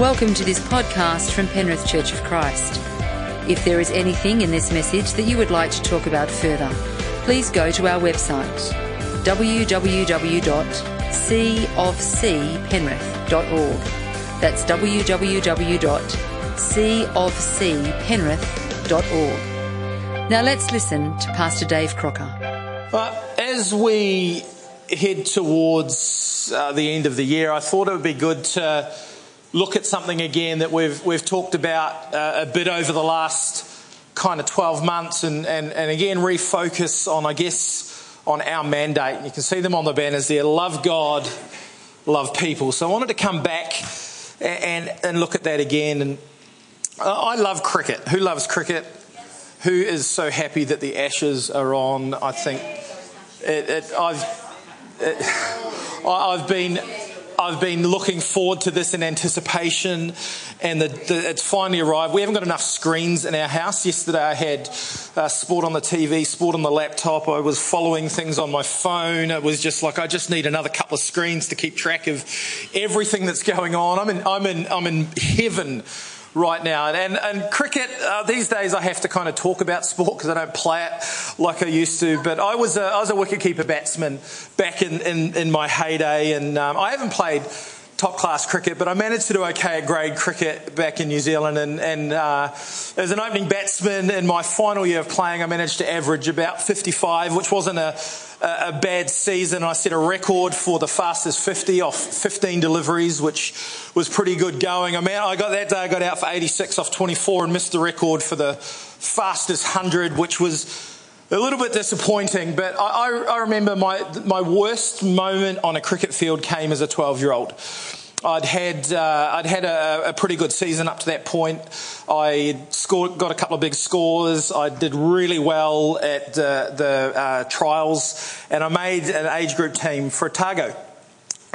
Welcome to this podcast from Penrith Church of Christ. If there is anything in this message that you would like to talk about further, please go to our website www.cofcpenrith.org. That's www.cofcpenrith.org. Now let's listen to Pastor Dave Crocker. But as we head towards uh, the end of the year, I thought it would be good to look at something again that we've, we've talked about uh, a bit over the last kind of 12 months and, and, and again refocus on, I guess, on our mandate. You can see them on the banners there love God, love people. So I wanted to come back and, and look at that again. And I love cricket. Who loves cricket? Who is so happy that the Ashes are on? I think it, it, I've, it, I've been I've been looking forward to this in anticipation, and the, the, it's finally arrived. We haven't got enough screens in our house. Yesterday, I had uh, sport on the TV, sport on the laptop. I was following things on my phone. It was just like I just need another couple of screens to keep track of everything that's going on. I'm in, I'm in, I'm in heaven right now. And, and cricket, uh, these days I have to kind of talk about sport because I don't play it like I used to. But I was a, I was a wicketkeeper batsman back in, in, in my heyday, and um, I haven't played top class cricket, but I managed to do okay at grade cricket back in New Zealand. And, and uh, as an opening batsman in my final year of playing, I managed to average about 55, which wasn't a, a bad season. I set a record for the fastest 50 off 15 deliveries, which was pretty good going. I mean, I got that day, I got out for 86 off 24 and missed the record for the fastest 100, which was a little bit disappointing, but I, I, remember my, my worst moment on a cricket field came as a 12 year old. I'd had uh, I'd had a, a, pretty good season up to that point. I scored, got a couple of big scores. I did really well at uh, the uh, trials, and I made an age group team for Otago.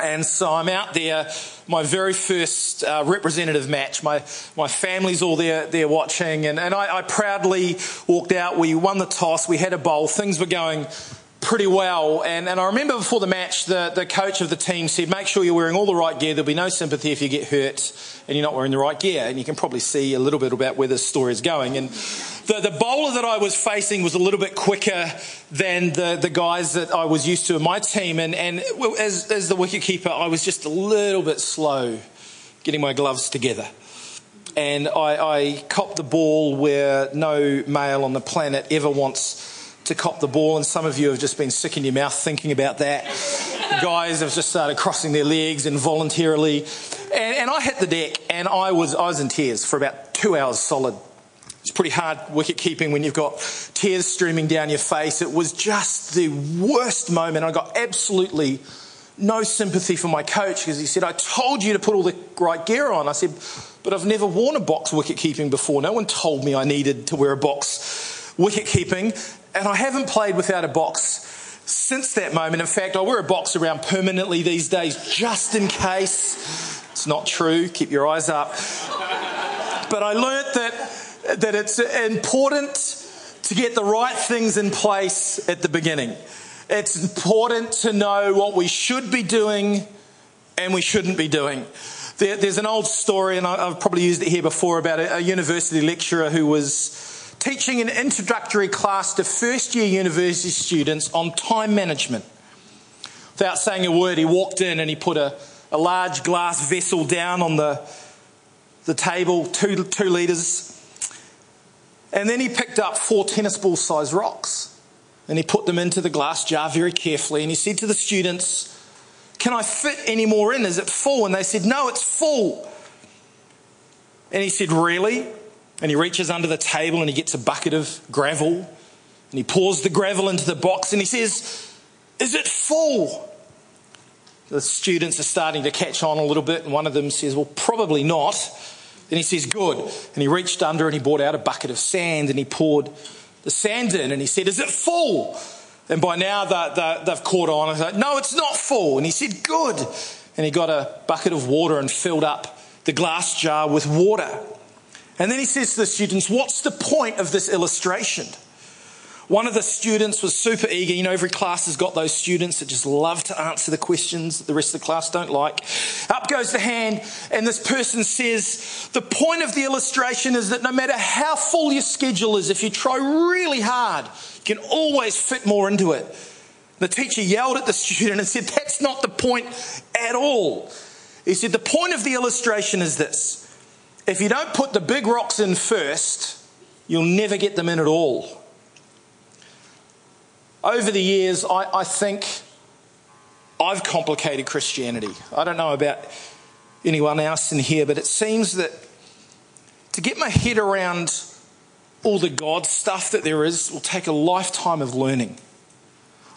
And so I'm out there, my very first uh, representative match. My, my family's all there, there watching, and, and I, I proudly walked out. We won the toss, we had a bowl, things were going pretty well. And, and I remember before the match, the, the coach of the team said, make sure you're wearing all the right gear. There'll be no sympathy if you get hurt and you're not wearing the right gear. And you can probably see a little bit about where this story is going. And the, the bowler that I was facing was a little bit quicker than the, the guys that I was used to in my team. And, and as, as the wicketkeeper, I was just a little bit slow getting my gloves together. And I, I copped the ball where no male on the planet ever wants to cop the ball, and some of you have just been sick in your mouth thinking about that. Guys have just started crossing their legs involuntarily. And, and I hit the deck, and I was, I was in tears for about two hours solid. It's pretty hard wicket keeping when you've got tears streaming down your face. It was just the worst moment. I got absolutely no sympathy for my coach because he said, I told you to put all the right gear on. I said, but I've never worn a box wicket keeping before. No one told me I needed to wear a box wicket keeping. And I haven't played without a box since that moment. In fact, I wear a box around permanently these days just in case. It's not true. Keep your eyes up. But I learnt that, that it's important to get the right things in place at the beginning. It's important to know what we should be doing and we shouldn't be doing. There, there's an old story, and I've probably used it here before, about a, a university lecturer who was teaching an introductory class to first year university students on time management. Without saying a word, he walked in and he put a, a large glass vessel down on the, the table, two, two litres. And then he picked up four tennis ball sized rocks and he put them into the glass jar very carefully. And he said to the students, Can I fit any more in? Is it full? And they said, No, it's full. And he said, Really? And he reaches under the table and he gets a bucket of gravel and he pours the gravel into the box and he says, Is it full? The students are starting to catch on a little bit, and one of them says, Well, probably not. Then he says, Good. And he reached under and he brought out a bucket of sand and he poured the sand in and he said, Is it full? And by now they've caught on. I said, No, it's not full. And he said, Good. And he got a bucket of water and filled up the glass jar with water. And then he says to the students, What's the point of this illustration? One of the students was super eager. You know, every class has got those students that just love to answer the questions that the rest of the class don't like. Up goes the hand, and this person says, The point of the illustration is that no matter how full your schedule is, if you try really hard, you can always fit more into it. The teacher yelled at the student and said, That's not the point at all. He said, The point of the illustration is this if you don't put the big rocks in first, you'll never get them in at all over the years, I, I think I've complicated Christianity. I don't know about anyone else in here, but it seems that to get my head around all the God stuff that there is will take a lifetime of learning.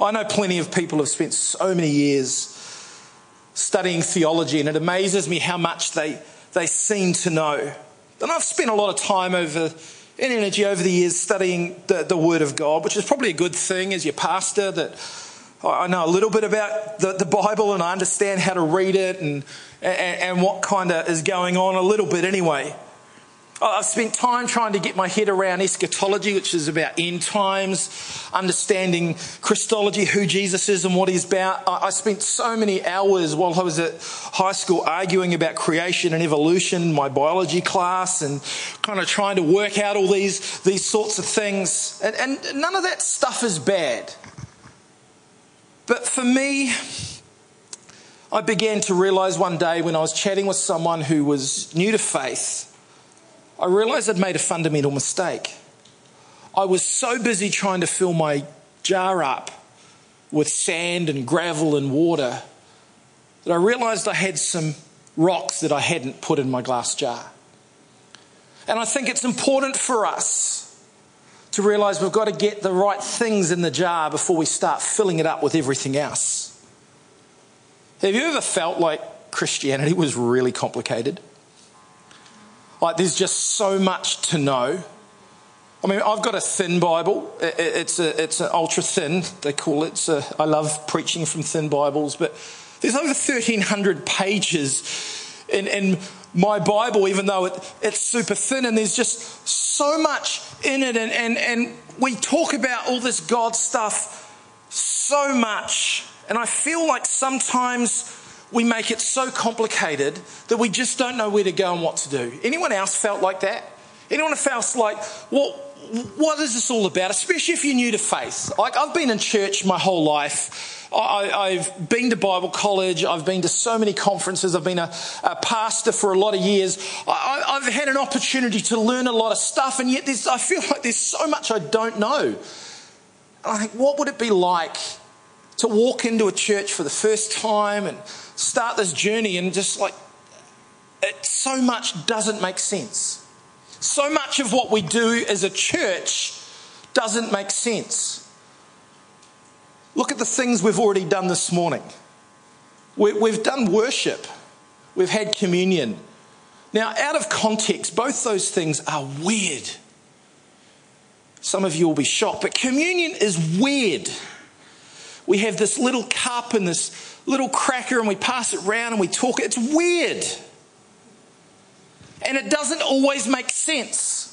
I know plenty of people have spent so many years studying theology, and it amazes me how much they, they seem to know. And I've spent a lot of time over and energy over the years studying the, the Word of God, which is probably a good thing as your pastor that I know a little bit about the, the Bible and I understand how to read it and, and, and what kind of is going on a little bit anyway. I've spent time trying to get my head around eschatology, which is about end times, understanding Christology, who Jesus is and what he's about. I spent so many hours while I was at high school arguing about creation and evolution in my biology class and kind of trying to work out all these, these sorts of things. And, and none of that stuff is bad. But for me, I began to realize one day when I was chatting with someone who was new to faith I realized I'd made a fundamental mistake. I was so busy trying to fill my jar up with sand and gravel and water that I realized I had some rocks that I hadn't put in my glass jar. And I think it's important for us to realize we've got to get the right things in the jar before we start filling it up with everything else. Have you ever felt like Christianity was really complicated? Like, there's just so much to know. I mean, I've got a thin Bible. It's a, it's an ultra thin, they call it. So I love preaching from thin Bibles, but there's over 1,300 pages in, in my Bible, even though it, it's super thin, and there's just so much in it. And, and, and we talk about all this God stuff so much, and I feel like sometimes we make it so complicated that we just don't know where to go and what to do. Anyone else felt like that? Anyone else like, well, what is this all about? Especially if you're new to faith. Like, I've been in church my whole life. I, have been to Bible college. I've been to so many conferences. I've been a, a pastor for a lot of years. I, have had an opportunity to learn a lot of stuff, and yet I feel like there's so much I don't know. And I think, what would it be like to walk into a church for the first time and start this journey and just like it so much doesn't make sense. So much of what we do as a church doesn't make sense. Look at the things we've already done this morning. We, have done worship, we've had communion. Now, out of context, both those things are weird. Some of you will be shocked, but communion is weird. We have this little cup and this little cracker and we pass it around and we talk. It's weird. And it doesn't always make sense.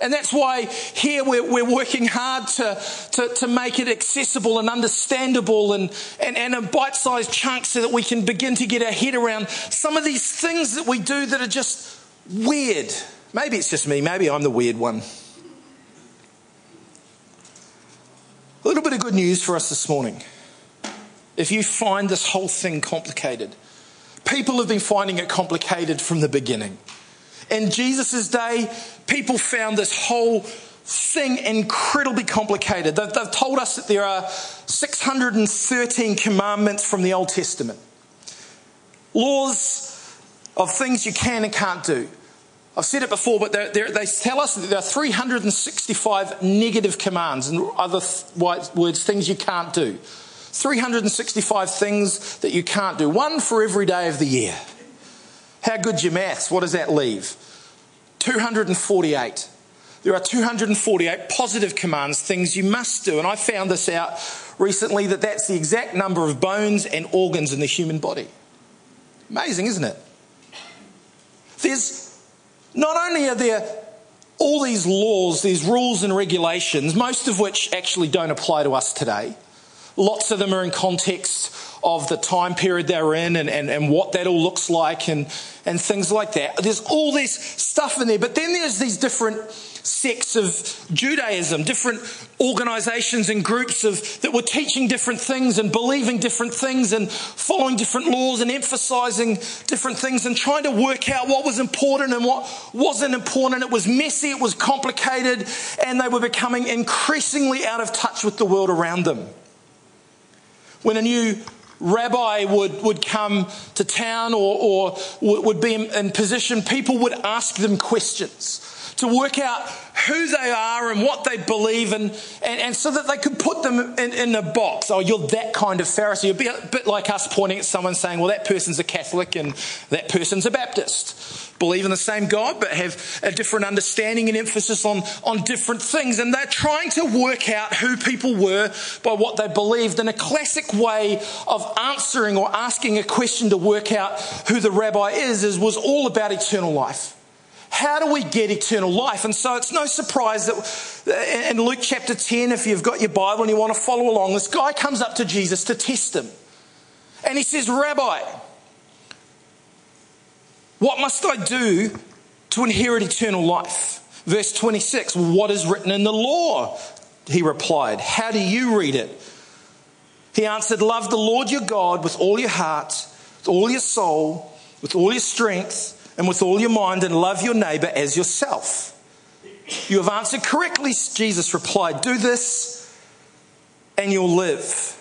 And that's why here we're, we're working hard to, to, to, make it accessible and understandable and, and, and a bite sized chunk so that we can begin to get our head around some of these things that we do that are just weird. Maybe it's just me, maybe I'm the weird one. A little bit of good news for us this morning if you find this whole thing complicated. People have been finding it complicated from the beginning. In Jesus' day, people found this whole thing incredibly complicated. They've, they've, told us that there are 613 commandments from the Old Testament, laws of things you can and can't do. I've said it before, but they're, they're, they tell us that there are 365 negative commands, and other th- words, things you can't do. 365 things that you can't do, one for every day of the year. How good's your maths? What does that leave? 248. There are 248 positive commands, things you must do. And I found this out recently that that's the exact number of bones and organs in the human body. Amazing, isn't it? There's not only are there all these laws, these rules and regulations, most of which actually don't apply to us today. Lots of them are in context of the time period they're in and, and, and what that all looks like and, and things like that. There's all this stuff in there, but then there's these different sects of Judaism, different organizations and groups of, that were teaching different things and believing different things and following different laws and emphasizing different things and trying to work out what was important and what wasn't important. It was messy, it was complicated, and they were becoming increasingly out of touch with the world around them. When a new rabbi would, would come to town or, or would be in, in position, people would ask them questions to work out who they are and what they believe and, and, and so that they could put them in, in, a box. Oh, you're that kind of Pharisee. It'd be a bit like us pointing at someone saying, well, that person's a Catholic and that person's a Baptist. Believe in the same God, but have a different understanding and emphasis on, on different things. And they're trying to work out who people were by what they believed. And a classic way of answering or asking a question to work out who the rabbi is, is was all about eternal life. How do we get eternal life? And so it's no surprise that uh, in Luke chapter 10, if you've got your Bible and you want to follow along, this guy comes up to Jesus to test him. And he says, Rabbi, what must I do to inherit eternal life? Verse 26, what is written in the law? He replied, How do you read it? He answered, Love the Lord your God with all your heart, with all your soul, with all your strength and with all your mind and love your neighbor as yourself. You have answered correctly, Jesus replied. Do this and you'll live.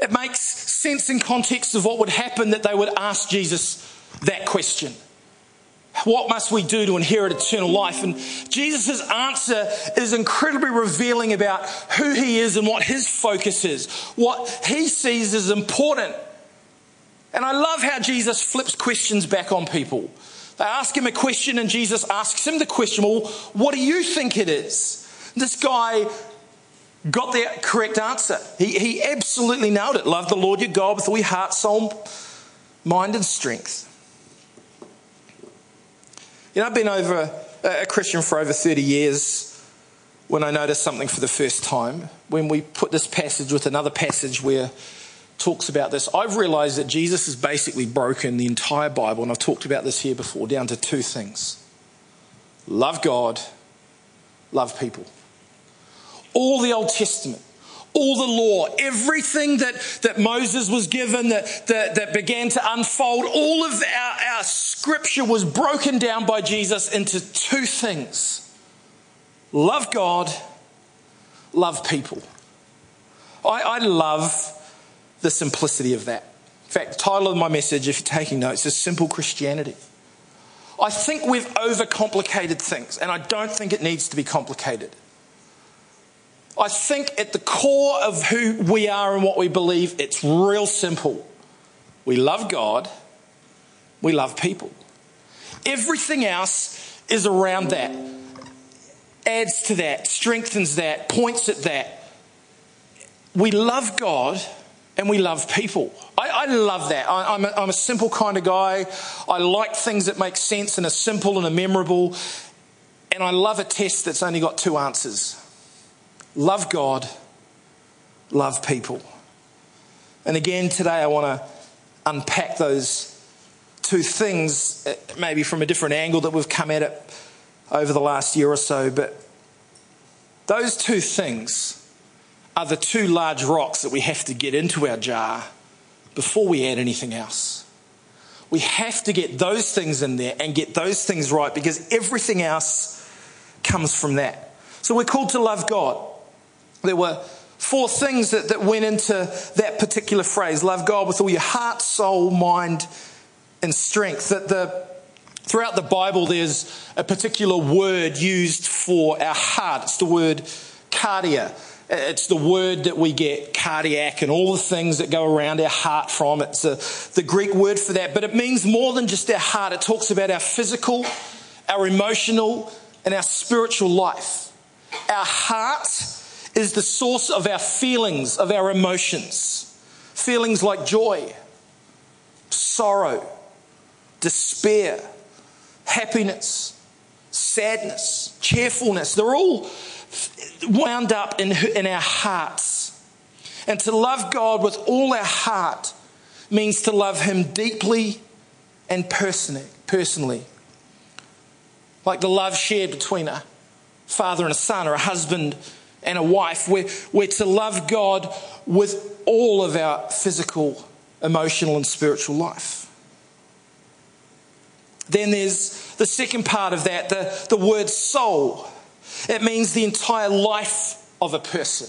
It makes sense in context of what would happen that they would ask Jesus that question. What must we do to inherit eternal life? And Jesus' answer is incredibly revealing about who he is and what his focus is, what he sees as important and I love how Jesus flips questions back on people. They ask him a question, and Jesus asks him the question, Well, what do you think it is? This guy got the correct answer. He, he absolutely nailed it. Love the Lord your God with all your heart, soul, mind, and strength. You know, I've been over a Christian for over 30 years when I noticed something for the first time. When we put this passage with another passage where talks about this. I've realized that Jesus has basically broken the entire Bible, and I've talked about this here before, down to two things love God, love people. All the Old Testament, all the law, everything that, that Moses was given that, that, that began to unfold, all of our, our scripture was broken down by Jesus into two things love God, love people. I, I love the simplicity of that. In fact, the title of my message, if you're taking notes, is Simple Christianity. I think we've overcomplicated things, and I don't think it needs to be complicated. I think at the core of who we are and what we believe, it's real simple. We love God, we love people. Everything else is around that, adds to that, strengthens that, points at that. We love God and we love people. I, I love that. I, am a, I'm a simple kind of guy. I like things that make sense and are simple and are memorable. And I love a test that's only got two answers love God, love people. And again, today I want to unpack those two things, uh, maybe from a different angle that we've come at it over the last year or so. But those two things are the two large rocks that we have to get into our jar before we add anything else. We have to get those things in there and get those things right because everything else comes from that. So we're called to love God. There were four things that, that went into that particular phrase love God with all your heart, soul, mind, and strength. That the throughout the Bible, there's a particular word used for our heart. It's the word cardia. It's the word that we get cardiac and all the things that go around our heart from. It's a, the Greek word for that, but it means more than just our heart. It talks about our physical, our emotional, and our spiritual life. Our heart is the source of our feelings, of our emotions. Feelings like joy, sorrow, despair, happiness, sadness, cheerfulness. They're all wound up in, in our hearts. And to love God with all our heart means to love Him deeply and personally. personally. Like the love shared between a father and a son, or a husband and a wife. We're, we're to love God with all of our physical, emotional, and spiritual life. Then there's the second part of that, the, the word soul. It means the entire life of a person.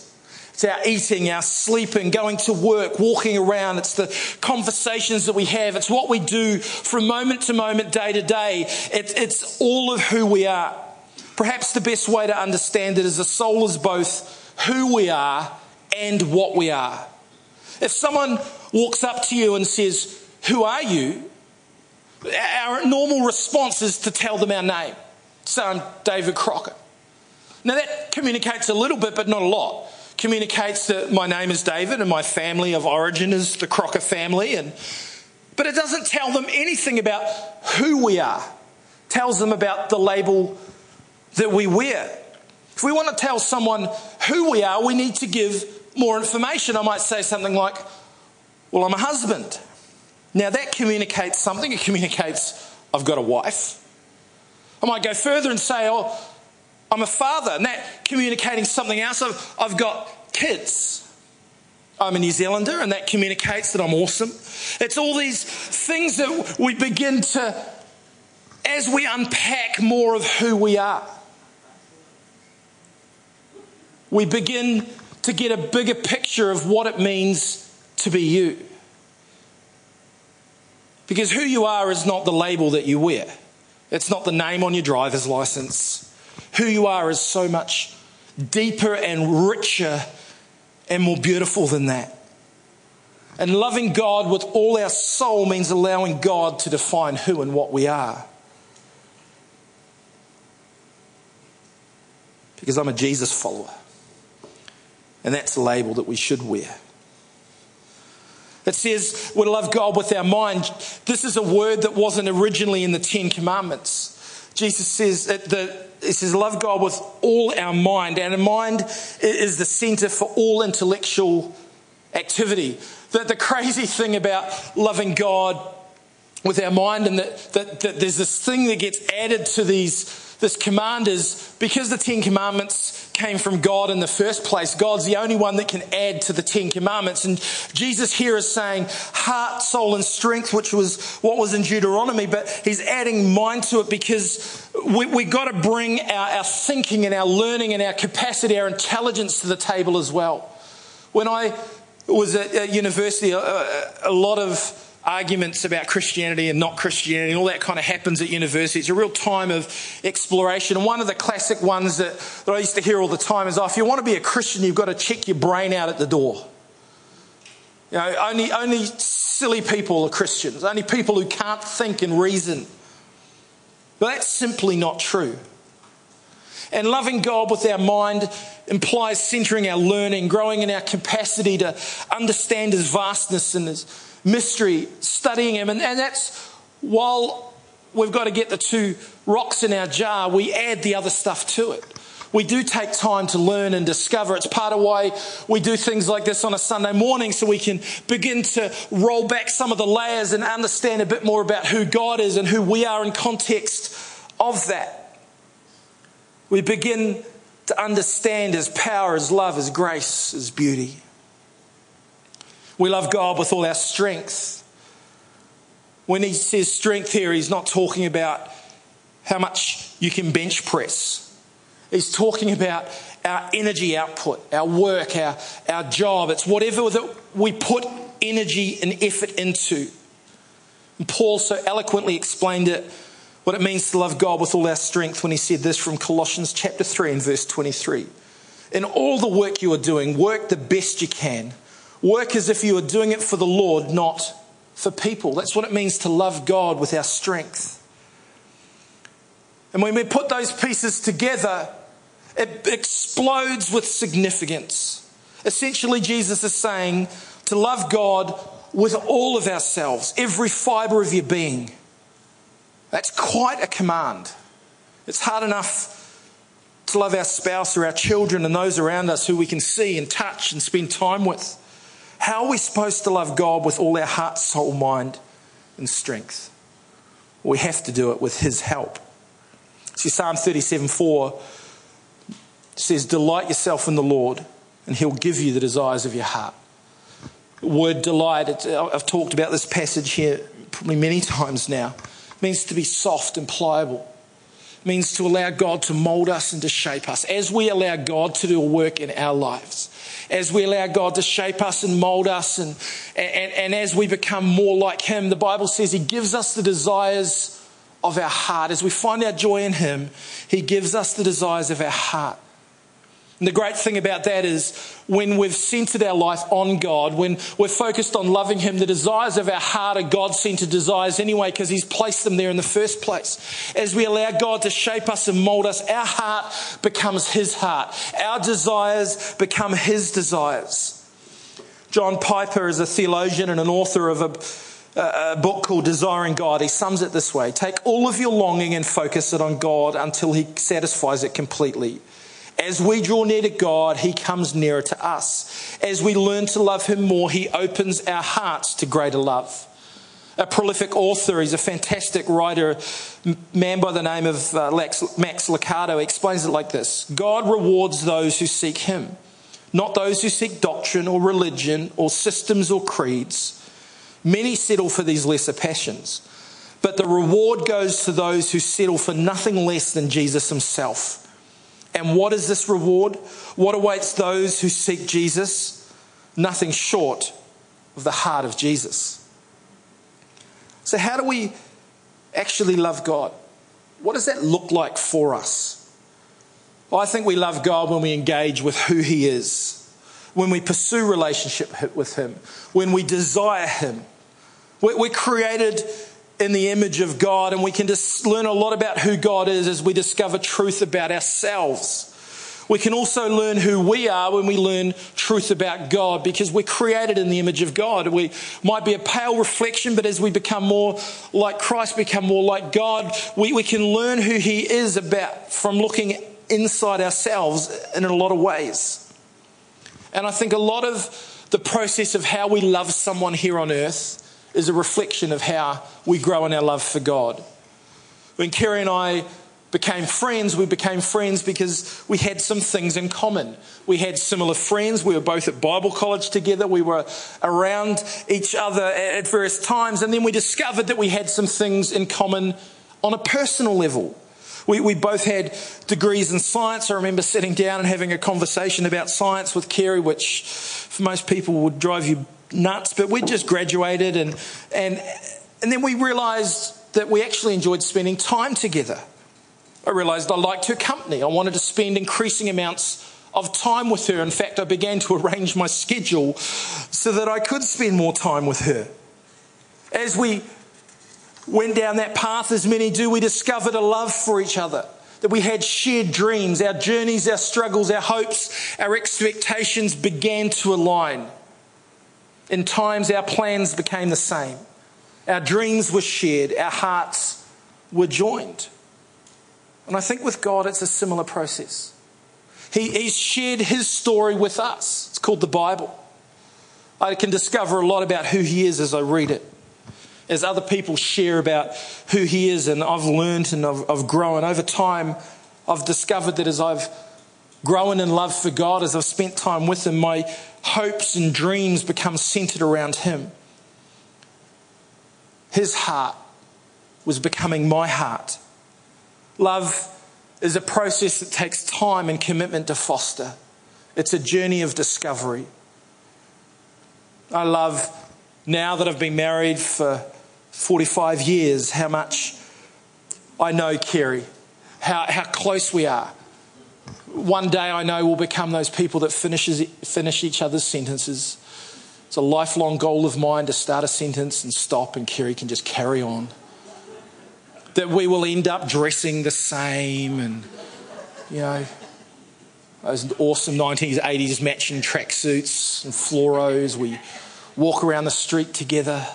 It's our eating, our sleeping, going to work, walking around. It's the conversations that we have. It's what we do from moment to moment, day to day. It, it's all of who we are. Perhaps the best way to understand it is the soul is both who we are and what we are. If someone walks up to you and says, Who are you? Our normal response is to tell them our name. So I'm David Crocker. Now that communicates a little bit, but not a lot. Communicates that my name is David and my family of origin is the Crocker family, and but it doesn't tell them anything about who we are. It tells them about the label that we wear. If we want to tell someone who we are, we need to give more information. I might say something like, Well, I'm a husband. Now, that communicates something. It communicates, I've got a wife. I might go further and say, Oh, I'm a father. And that communicating something else. I've, I've got kids. I'm a New Zealander, and that communicates that I'm awesome. It's all these things that we begin to, as we unpack more of who we are, we begin to get a bigger picture of what it means to be you. Because who you are is not the label that you wear, it's not the name on your driver's license. Who you are is so much deeper and richer and more beautiful than that. And loving God with all our soul means allowing God to define who and what we are. Because I'm a Jesus follower. And that's a label that we should wear. It says we love God with our mind. This is a word that wasn't originally in the Ten Commandments. Jesus says that the, it says love God with all our mind, and our mind is the center for all intellectual activity. That the crazy thing about loving God with our mind, and that, that, that there's this thing that gets added to these this command is because the Ten Commandments came from God in the first place, God's the only one that can add to the Ten Commandments. And Jesus here is saying heart, soul, and strength, which was what was in Deuteronomy, but he's adding mind to it because we, we've got to bring our, our thinking and our learning and our capacity, our intelligence to the table as well. When I was at, at university, a, a lot of arguments about Christianity and not Christianity, and all that kind of happens at university. It's a real time of exploration. And one of the classic ones that, that I used to hear all the time is oh, if you want to be a Christian, you've got to check your brain out at the door. You know, only, only silly people are Christians, only people who can't think and reason. But that's simply not true. And loving God with our mind implies centering our learning, growing in our capacity to understand His vastness and His mystery, studying Him. And, and that's while we've got to get the two rocks in our jar, we add the other stuff to it. We do take time to learn and discover. It's part of why we do things like this on a Sunday morning so we can begin to roll back some of the layers and understand a bit more about who God is and who we are in context of that. We begin to understand His power, His love, His grace, His beauty. We love God with all our strength. When he says strength here, he's not talking about how much you can bench press. He's talking about our energy output, our work, our, our job. It's whatever that we put energy and effort into. And Paul so eloquently explained it, what it means to love God with all our strength when he said this from Colossians chapter 3 and verse 23. In all the work you are doing, work the best you can Work as if you are doing it for the Lord, not for people. That's what it means to love God with our strength. And when we put those pieces together, it explodes with significance. Essentially, Jesus is saying to love God with all of ourselves, every fiber of your being. That's quite a command. It's hard enough to love our spouse or our children and those around us who we can see and touch and spend time with. How are we supposed to love God with all our heart, soul, mind, and strength? We have to do it with His help. See, Psalm 37 4 says, Delight yourself in the Lord, and He'll give you the desires of your heart. word delight, uh, I've talked about this passage here probably many times now, it means to be soft and pliable means to allow God to mold us and to shape us. As we allow God to do a work in our lives, as we allow God to shape us and mold us, and, and, and as we become more like Him, the Bible says He gives us the desires of our heart. As we find our joy in Him, He gives us the desires of our heart. And the great thing about that is when we've centered our life on God, when we're focused on loving Him, the desires of our heart are God centered desires anyway, because He's placed them there in the first place. As we allow God to shape us and mold us, our heart becomes His heart. Our desires become His desires. John Piper is a theologian and an author of a, a book called Desiring God. He sums it this way Take all of your longing and focus it on God until He satisfies it completely. As we draw near to God, He comes nearer to us. As we learn to love Him more, He opens our hearts to greater love. A prolific author, he's a fantastic writer, man by the name of uh, Max Lucado, explains it like this God rewards those who seek Him, not those who seek doctrine or religion or systems or creeds. Many settle for these lesser passions, but the reward goes to those who settle for nothing less than Jesus Himself. And what is this reward? What awaits those who seek Jesus? Nothing short of the heart of Jesus. So, how do we actually love God? What does that look like for us? Well, I think we love God when we engage with who He is, when we pursue relationship with Him, when we desire Him. We're created in the image of God, and we can just learn a lot about who God is as we discover truth about ourselves. We can also learn who we are when we learn truth about God because we're created in the image of God. We might be a pale reflection, but as we become more like Christ, become more like God, we, we can learn who He is about from looking inside ourselves in a lot of ways. And I think a lot of the process of how we love someone here on earth is a reflection of how we grow in our love for God. When Kerry and I became friends, we became friends because we had some things in common. We had similar friends. We were both at Bible college together. We were around each other at various times. And then we discovered that we had some things in common on a personal level. We, we both had degrees in science. I remember sitting down and having a conversation about science with Kerry, which for most people would drive you nuts, but we just graduated and, and, and then we realized that we actually enjoyed spending time together. I realized I liked her company. I wanted to spend increasing amounts of time with her. In fact, I began to arrange my schedule so that I could spend more time with her. As we went down that path, as many do, we discovered a love for each other. That we had shared dreams, our journeys, our struggles, our hopes, our expectations began to align. In times, our plans became the same. Our dreams were shared, our hearts were joined. And I think with God, it's a similar process. He, he's shared his story with us. It's called the Bible. I can discover a lot about who he is as I read it. As other people share about who he is, and I've learned and I've, I've grown over time, I've discovered that as I've grown in love for God, as I've spent time with him, my hopes and dreams become centered around him. His heart was becoming my heart. Love is a process that takes time and commitment to foster. It's a journey of discovery. I love now that I've been married for 45 years how much I know Kerry, how, how close we are one day I know we'll become those people that finishes, finish each other's sentences. It's a lifelong goal of mine to start a sentence and stop, and Kerry can just carry on. That we will end up dressing the same and, you know, those awesome 1980s, 80s matching tracksuits and floros. We walk around the street together.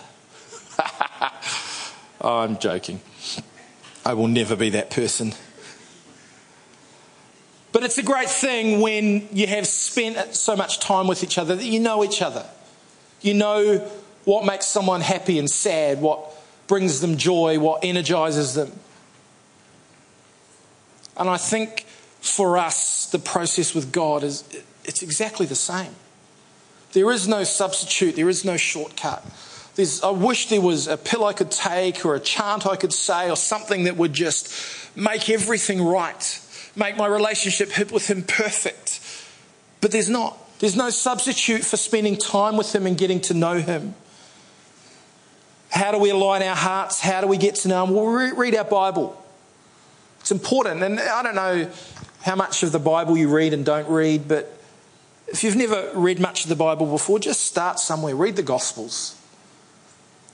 I'm joking. I will never be that person. But it's a great thing when you have spent so much time with each other that you know each other. You know what makes someone happy and sad, what brings them joy, what energizes them. And I think for us, the process with God is it's exactly the same. There is no substitute, there is no shortcut. There's, I wish there was a pill I could take or a chant I could say or something that would just make everything right, make my relationship with Him perfect. But there's not. There's no substitute for spending time with Him and getting to know Him. How do we align our hearts? How do we get to know Him? Well, read our Bible. It's important. And I don't know how much of the Bible you read and don't read, but if you've never read much of the Bible before, just start somewhere. Read the Gospels.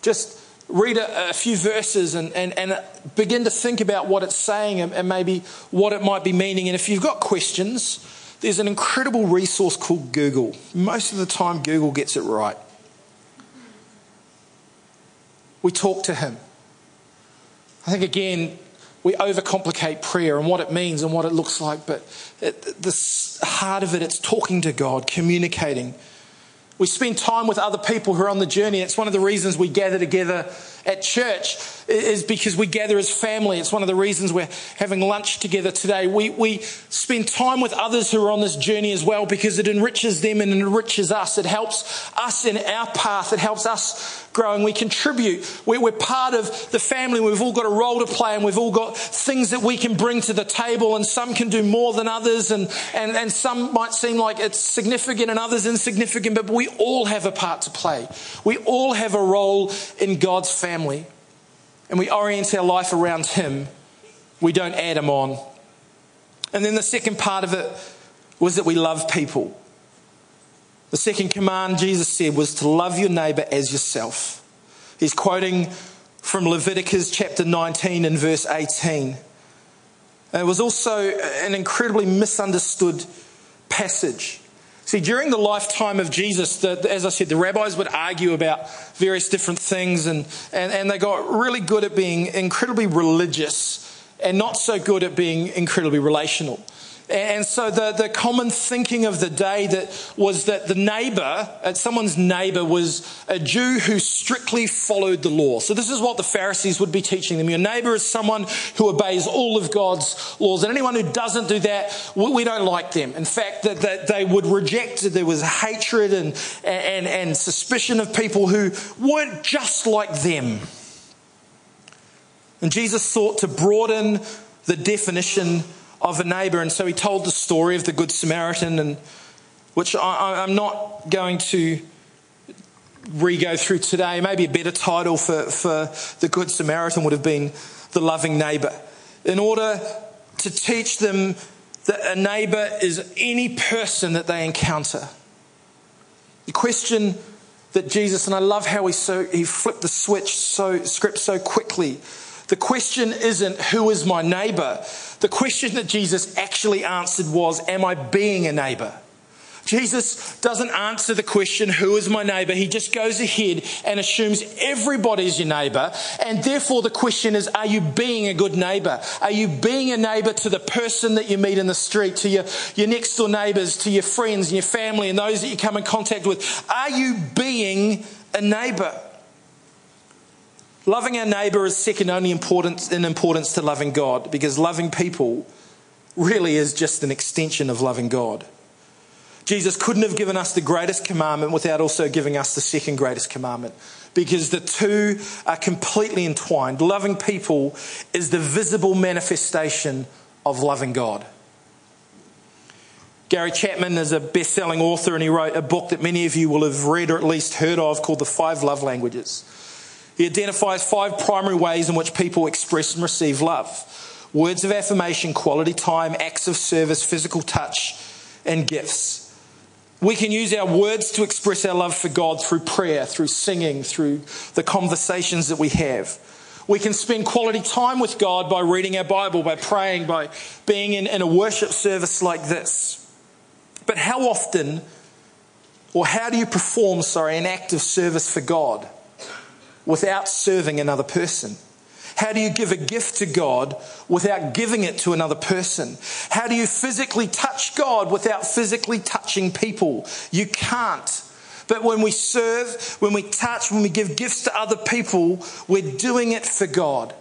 Just read a, a few verses and, and, and, begin to think about what it's saying and, and maybe what it might be meaning. And if you've got questions, there's an incredible resource called Google. Most of the time, Google gets it right. We talk to Him. I think, again, we overcomplicate prayer and what it means and what it looks like, but at the heart of it, it's talking to God, communicating we spend time with other people who are on the journey. It's one of the reasons we gather together at church is because we gather as family. It's one of the reasons we're having lunch together today. We, we spend time with others who are on this journey as well because it enriches them and enriches us. It helps us in our path. It helps us growing. We contribute. We're, we're part of the family. We've all got a role to play and we've all got things that we can bring to the table and some can do more than others and, and, and some might seem like it's significant and others insignificant, but we all have a part to play. We all have a role in God's family and we orient our life around Him. We don't add Him on. And then the second part of it was that we love people. The second command Jesus said was to love your neighbor as yourself. He's quoting from Leviticus chapter 19 and verse 18. And it was also an incredibly misunderstood passage. See, during the lifetime of Jesus, the, as I said, the rabbis would argue about various different things, and, and, and they got really good at being incredibly religious and not so good at being incredibly relational. And so the, the common thinking of the day that was that the neighbor, uh, someone's neighbor was a Jew who strictly followed the law. So this is what the Pharisees would be teaching them. Your neighbor is someone who obeys all of God's laws. And anyone who doesn't do that, we don't like them. In fact, that, that they would reject, there was hatred and, and, and suspicion of people who weren't just like them. And Jesus sought to broaden the definition of a neighbor. And so he told the story of the Good Samaritan, and which I, am not going to re go through today. Maybe a better title for, for the Good Samaritan would have been The Loving Neighbor. In order to teach them that a neighbor is any person that they encounter. The question that Jesus, and I love how he, so, he flipped the switch so script so quickly the question isn't, who is my neighbor? The question that Jesus actually answered was, am I being a neighbor? Jesus doesn't answer the question, who is my neighbor? He just goes ahead and assumes everybody's your neighbor. And therefore the question is, are you being a good neighbor? Are you being a neighbor to the person that you meet in the street, to your, your next door neighbors, to your friends and your family and those that you come in contact with? Are you being a neighbor? Loving our neighbour is second only importance, in importance to loving God because loving people really is just an extension of loving God. Jesus couldn't have given us the greatest commandment without also giving us the second greatest commandment because the two are completely entwined. Loving people is the visible manifestation of loving God. Gary Chapman is a best selling author and he wrote a book that many of you will have read or at least heard of called The Five Love Languages. He identifies five primary ways in which people express and receive love words of affirmation, quality time, acts of service, physical touch, and gifts. We can use our words to express our love for God through prayer, through singing, through the conversations that we have. We can spend quality time with God by reading our Bible, by praying, by being in, in a worship service like this. But how often, or how do you perform, sorry, an act of service for God? Without serving another person? How do you give a gift to God without giving it to another person? How do you physically touch God without physically touching people? You can't. But when we serve, when we touch, when we give gifts to other people, we're doing it for God.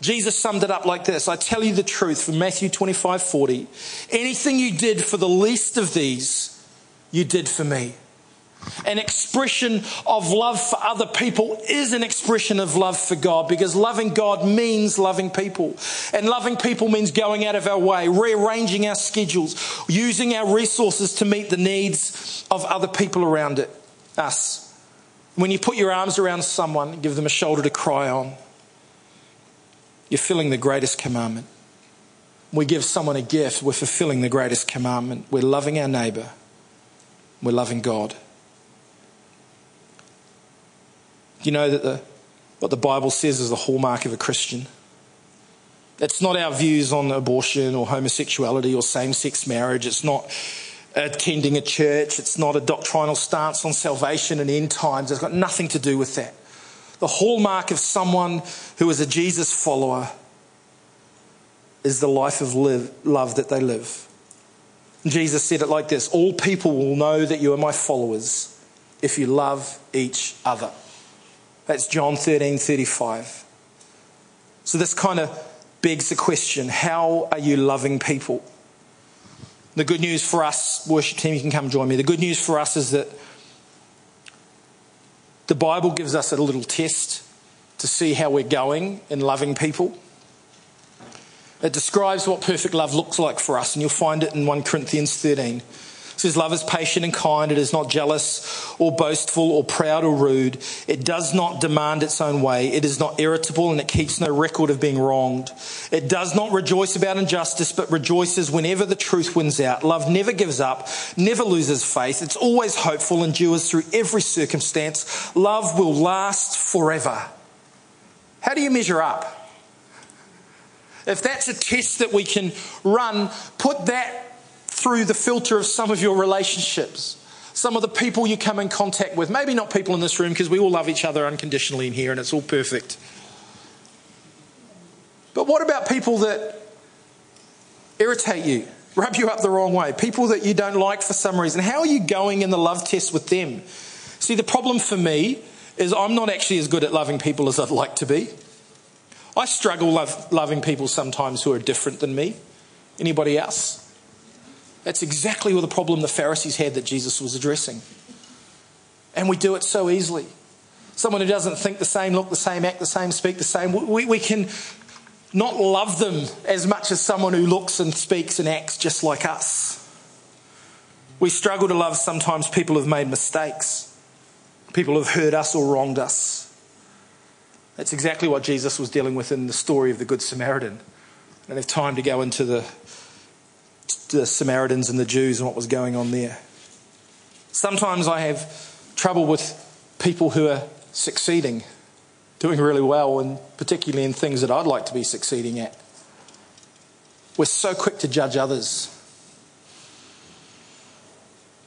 Jesus summed it up like this I tell you the truth from Matthew 25 40. Anything you did for the least of these, you did for me. An expression of love for other people is an expression of love for God because loving God means loving people. And loving people means going out of our way, rearranging our schedules, using our resources to meet the needs of other people around it, us. When you put your arms around someone, give them a shoulder to cry on, you're filling the greatest commandment. We give someone a gift, we're fulfilling the greatest commandment. We're loving our neighbour, we're loving God. You know that the, what the Bible says is the hallmark of a Christian. It's not our views on abortion or homosexuality or same sex marriage. It's not attending a church. It's not a doctrinal stance on salvation and end times. It's got nothing to do with that. The hallmark of someone who is a Jesus follower is the life of live, love that they live. Jesus said it like this All people will know that you are my followers if you love each other. That's John 13 35. So this kind of begs the question how are you loving people? The good news for us, worship team, you can come join me. The good news for us is that the Bible gives us a little test to see how we're going in loving people. It describes what perfect love looks like for us, and you'll find it in 1 Corinthians 13. Says, Love is patient and kind. It is not jealous or boastful or proud or rude. It does not demand its own way. It is not irritable and it keeps no record of being wronged. It does not rejoice about injustice, but rejoices whenever the truth wins out. Love never gives up, never loses faith. It's always hopeful, endures through every circumstance. Love will last forever. How do you measure up? If that's a test that we can run, put that through the filter of some of your relationships, some of the people you come in contact with. Maybe not people in this room because we all love each other unconditionally in here and it's all perfect. But what about people that irritate you, rub you up the wrong way, people that you don't like for some reason? How are you going in the love test with them? See, the problem for me is I'm not actually as good at loving people as I'd like to be. I struggle love, loving people sometimes who are different than me. Anybody else? That's exactly what the problem the Pharisees had that Jesus was addressing. And we do it so easily. Someone who doesn't think the same, look the same, act the same, speak the same, we, we can not love them as much as someone who looks and speaks and acts just like us. We struggle to love sometimes people who've made mistakes, people who've hurt us or wronged us. That's exactly what Jesus was dealing with in the story of the Good Samaritan. I don't have time to go into the the Samaritans and the Jews and what was going on there. Sometimes I have trouble with people who are succeeding, doing really well, and particularly in things that I'd like to be succeeding at. We're so quick to judge others.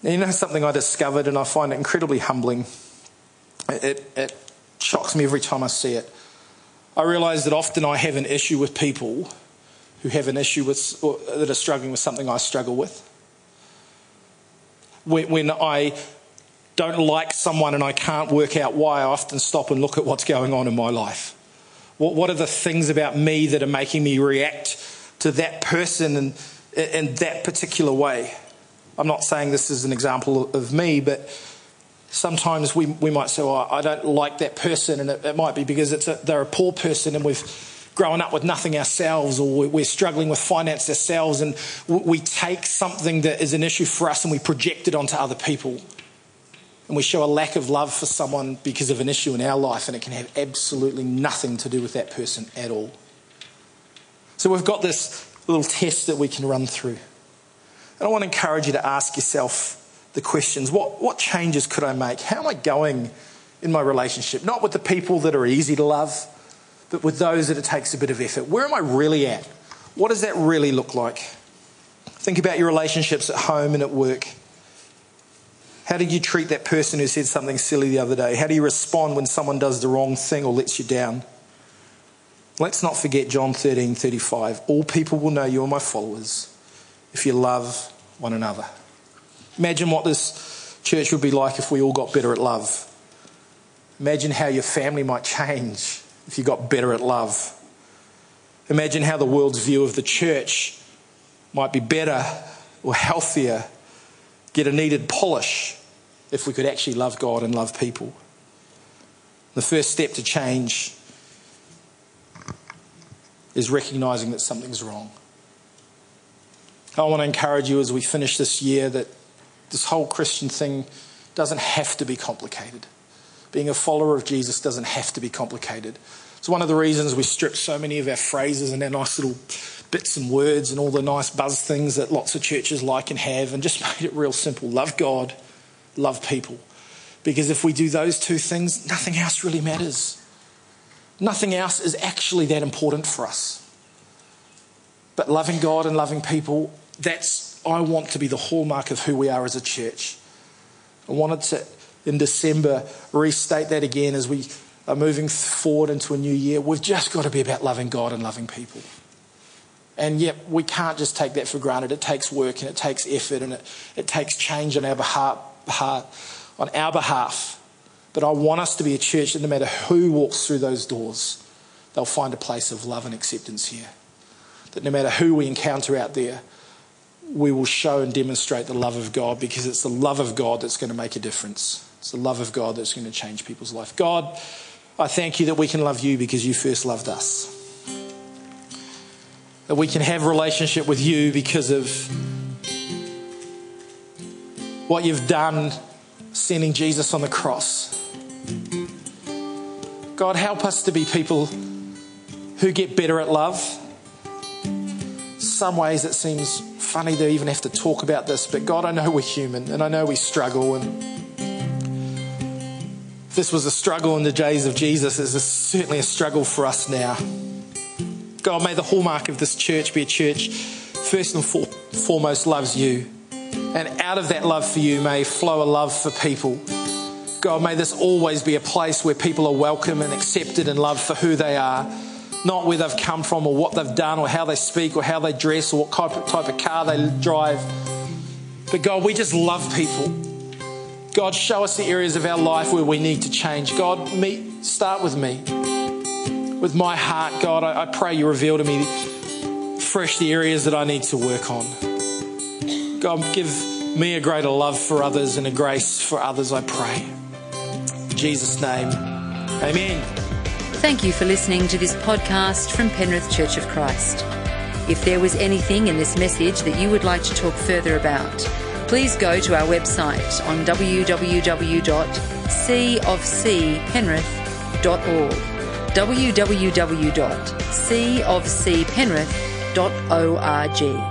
You know something I discovered, and I find it incredibly humbling? It, it, it shocks me every time I see it. I realise that often I have an issue with people who have an issue with, or that are struggling with something I struggle with. When, when I don't like someone and I can't work out why, I often stop and look at what's going on in my life. What, what are the things about me that are making me react to that person in, in that particular way? I'm not saying this is an example of me, but sometimes we, we might say, oh, I don't like that person, and it, it might be because it's a, they're a poor person and we've growing up with nothing ourselves or we're struggling with finance ourselves and we take something that is an issue for us and we project it onto other people. And we show a lack of love for someone because of an issue in our life and it can have absolutely nothing to do with that person at all. So we've got this little test that we can run through. And I want to encourage you to ask yourself the questions what, what changes could I make? How am I going in my relationship? Not with the people that are easy to love but with those that it takes a bit of effort. Where am I really at? What does that really look like? Think about your relationships at home and at work. How did you treat that person who said something silly the other day? How do you respond when someone does the wrong thing or lets you down? Let's not forget John 13 35. All people will know you are my followers if you love one another. Imagine what this church would be like if we all got better at love. Imagine how your family might change if you got better at love. Imagine how the world's view of the church might be better or healthier, get a needed polish if we could actually love God and love people. The first step to change is recognizing that something's wrong. I want to encourage you as we finish this year that this whole Christian thing doesn't have to be complicated. Being a follower of Jesus doesn't have to be complicated. It's one of the reasons we strip so many of our phrases and our nice little bits and words and all the nice buzz things that lots of churches like and have and just made it real simple. Love God, love people. Because if we do those two things, nothing else really matters. Nothing else is actually that important for us. But loving God and loving people, that's, I want to be the hallmark of who we are as a church. I wanted to, in December, restate that again as we are moving forward into a new year. We've just got to be about loving God and loving people. And yet, we can't just take that for granted. It takes work and it takes effort and it, it takes change on our behalf, on our behalf. But I want us to be a church that no matter who walks through those doors, they'll find a place of love and acceptance here. That no matter who we encounter out there, we will show and demonstrate the love of God because it's the love of God that's going to make a difference. It's the love of God that's going to change people's life. God, I thank you that we can love you because you first loved us. That we can have relationship with you because of what you've done sending Jesus on the cross. God, help us to be people who get better at love. Some ways it seems funny to even have to talk about this, but God, I know we're human and I know we struggle. And this was a struggle in the days of Jesus, it's certainly a struggle for us now. God, may the hallmark of this church be a church first and foremost loves you. And out of that love for you may flow a love for people God, may this always be a place where people are welcome and accepted and loved for who they are, not where they've come from or what they've done or how they speak or how they dress or what type of car they drive. But God, we just love people. God, show us the areas of our life where we need to change. God, meet, start with me. With my heart, God, I, I pray you reveal to me fresh the areas that I need to work on. God, give me a greater love for others and a grace for others, I pray. In Jesus' name. Amen. Thank you for listening to this podcast from Penrith Church of Christ. If there was anything in this message that you would like to talk further about, please go to our website on www.cofcpenrith.org www.cofcpenrith.org